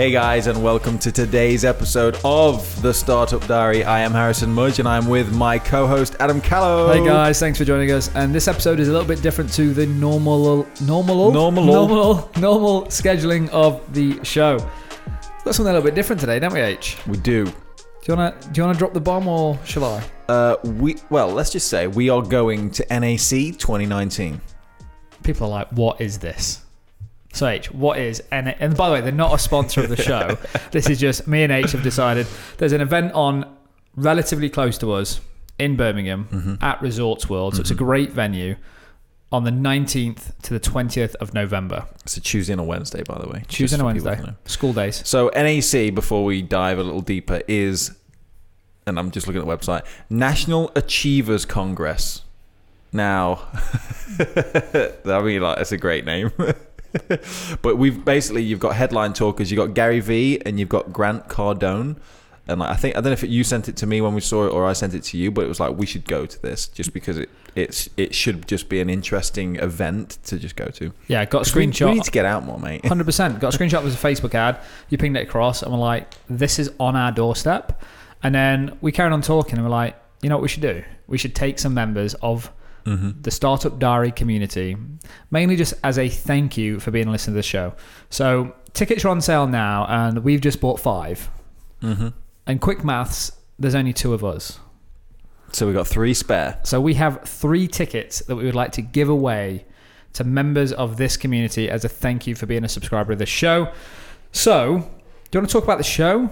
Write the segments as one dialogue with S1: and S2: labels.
S1: Hey guys, and welcome to today's episode of the Startup Diary. I am Harrison Mudge, and I'm with my co-host Adam Callow.
S2: Hey guys, thanks for joining us. And this episode is a little bit different to the normal, normal,
S1: Normal.
S2: normal, normal scheduling of the show. We've got something a little bit different today, don't we, H?
S1: we do.
S2: Do you wanna do you wanna drop the bomb or shall I?
S1: Uh, we well, let's just say we are going to NAC 2019.
S2: People are like, what is this? So H, what is and and by the way, they're not a sponsor of the show. this is just me and H have decided there's an event on relatively close to us in Birmingham
S1: Mm-hmm.
S2: at Resorts World. So it's a great venue on the 19th to the 20th of November.
S1: It's a Tuesday and a Wednesday, by the way.
S2: Tuesday and
S1: people
S2: Wednesday. School days.
S1: So NAC, before we dive a little deeper, is, and I'm just looking at the website, National Achievers Congress. Now, I mean, like, that's a great name. but we've basically you've got headline talkers, you've got Gary Vee, and you've got Grant Cardone. And like, I think I don't know if it, you sent it to me when we saw it or I sent it to you, but it was like we should go to this just because it it's it should just be an interesting event to just go to.
S2: Yeah, got a screenshot.
S1: We need to get out more, mate.
S2: Hundred percent. Got a screenshot of a Facebook ad. You pinged it across, and we're like, "This is on our doorstep." And then we carried on talking, and we're like, "You know what we should do? We should take some members of
S1: Mm-hmm.
S2: the Startup Diary community, mainly just as a thank you for being a listener to the show." So tickets are on sale now, and we've just bought five.
S1: Mm-hmm.
S2: And quick maths, there's only two of us.
S1: So we've got three spare.
S2: So we have three tickets that we would like to give away to members of this community as a thank you for being a subscriber of this show. So, do you want to talk about the show,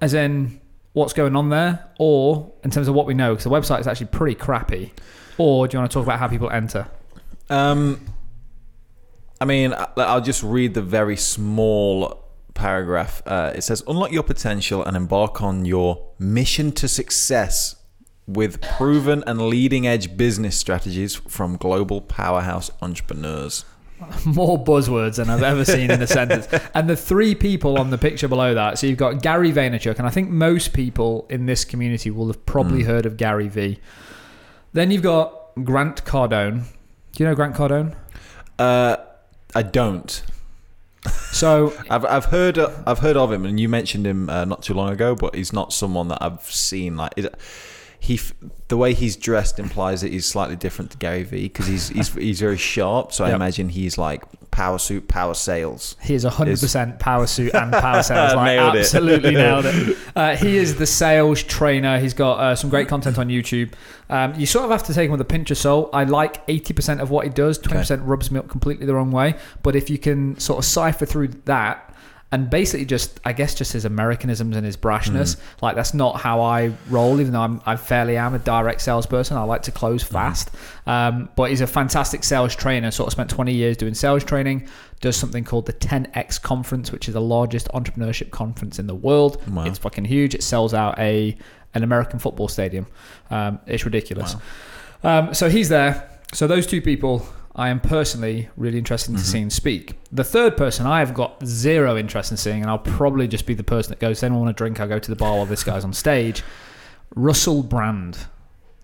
S2: as in what's going on there, or in terms of what we know? Because the website is actually pretty crappy. Or do you want to talk about how people enter?
S1: Um, I mean, I- I'll just read the very small paragraph. Uh, it says, "Unlock your potential and embark on your mission to success with proven and leading-edge business strategies from global powerhouse entrepreneurs."
S2: More buzzwords than I've ever seen in a sentence. And the three people on the picture below that. So you've got Gary Vaynerchuk, and I think most people in this community will have probably heard of Gary V. Then you've got Grant Cardone. Do you know Grant Cardone?
S1: Uh, I don't.
S2: So
S1: I've I've heard I've heard of him, and you mentioned him uh, not too long ago. But he's not someone that I've seen. Like is, he, the way he's dressed implies that he's slightly different to Gary Vee because he's he's he's very sharp. So I imagine he's like power suit, power sales.
S2: he is 100% power suit and power sales. Like,
S1: Nailed it.
S2: absolutely nailed it. Uh, he is the sales trainer. He's got uh, some great content on YouTube. Um, you sort of have to take him with a pinch of salt. I like 80% of what he does, 20% rubs me up completely the wrong way. But if you can sort of cipher through that, and basically just, I guess, just his Americanisms and his brashness.
S1: Mm.
S2: Like that's not how I roll. Even though I'm, I fairly am a direct salesperson, I like to close
S1: Mm-hmm.
S2: fast. Um, but he's a fantastic sales trainer. Sort of spent 20 years doing sales training. Does something called the 10x conference, which is the largest entrepreneurship conference in the world.
S1: Wow.
S2: It's fucking huge. It sells out a an American football stadium. Um, it's ridiculous. Um, so he's there. So those two people, I am personally really interested in mm-hmm. seeing him speak. The third person, I have got zero interest in seeing, and I'll probably just be the person that goes. Anyone want a drink? I'll go to the bar while this guy's on stage. Russell Brand.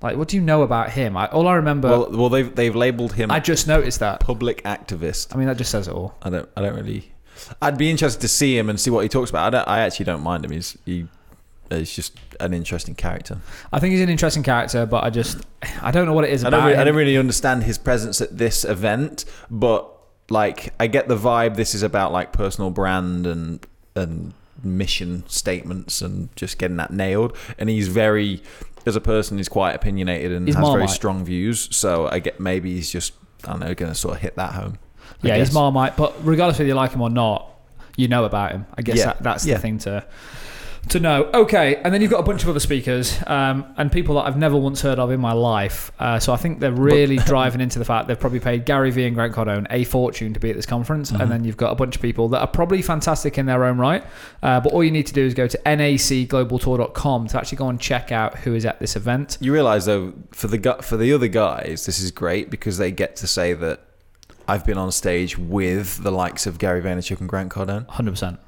S2: Like, what do you know about him? I, all I remember,
S1: Well, well, they've they've labelled him
S2: I just noticed that.
S1: public activist.
S2: I mean, that just says it all.
S1: I don't I don't really. I'd be interested to see him and see what he talks about. I don't. I actually don't mind him. He's he. Uh, he's just an interesting character.
S2: I think he's an interesting character, but I just, I don't know what it is
S1: I
S2: about
S1: don't, really, I don't really understand his presence at this event, but like I get the vibe this is about like personal brand and and mission statements and just getting that nailed. And he's very, as a person, he's quite opinionated and
S2: He's
S1: has very strong views. So I get maybe he's just I don't know going to sort of hit that home. I
S2: yeah, he's
S1: guess.
S2: Marmite, but regardless whether you like him or not, you know about him. I guess
S1: Yeah.
S2: that, that's
S1: Yeah.
S2: the thing to to know. Okay, and then you've got a bunch of other speakers um, and people that I've never once heard of in my life. Uh, so I think they're really driving into the fact they've probably paid Gary Vee and Grant Cardone a fortune to be at this conference,
S1: Mm-hmm.
S2: and then you've got a bunch of people that are probably fantastic in their own right. Uh, but all you need to do is go to nacglobaltour.com to actually go and check out who is at this event.
S1: You realize though, for the gu- for the other guys, this is great because they get to say that I've been on stage with the likes of Gary Vaynerchuk and Grant Cardone.
S2: Hundred percent.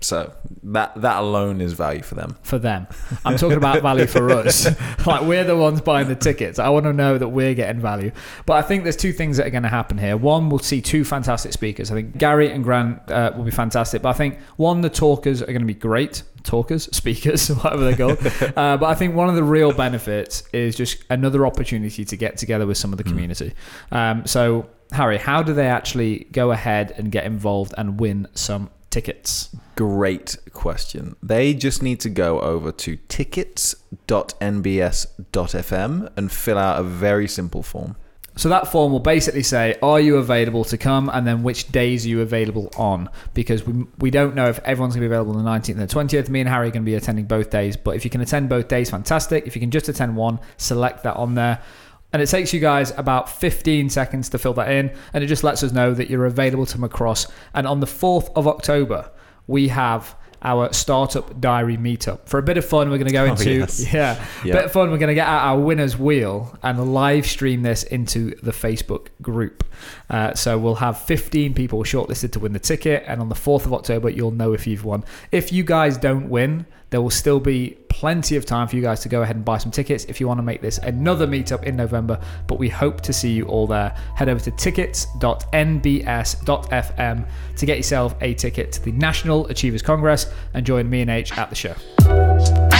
S1: So that that alone is value for them.
S2: for them. I'm talking about value for us. like we're the ones buying the tickets. I want to know that we're getting value. But I think there's two things that are going to happen here. One, we'll see two fantastic speakers. I think Gary and Grant uh, will be fantastic. But I think one, the talkers are going to be great. Talkers, speakers, whatever they're called. uh, but I think one of the real benefits is just another opportunity to get together with some of the community. Um, so, Harry, how do they actually go ahead and get involved and win some tickets?
S1: Great question. They just need to go over to tickets.nbs.fm and fill out a very simple form.
S2: So that form will basically say, are you available to come, and then which days are you available on? Because we, we don't know if everyone's going to be available on the 19th and the 20th. Me and Harry are going to be attending both days, but if you can attend both days, fantastic. If you can just attend one, select that on there. And it takes you guys about 15 seconds to fill that in, and it just lets us know that you're available to Macross. And on the 4th of October, we have our startup diary meetup. For a bit of fun, we're going to go
S1: Oh,
S2: into
S1: yes.
S2: yeah,
S1: Yeah.
S2: bit of fun. We're going to get out our winners wheel and live stream this into the Facebook group. Uh, so we'll have 15 people shortlisted to win the ticket, and on the 4th of October, you'll know if you've won. If you guys don't win, there will still be plenty of time for you guys to go ahead and buy some tickets if you want to make this another meetup in November. But we hope to see you all there. Head over to tickets.nbs.fm to get yourself a ticket to the National Achievers Congress and join me and H at the show.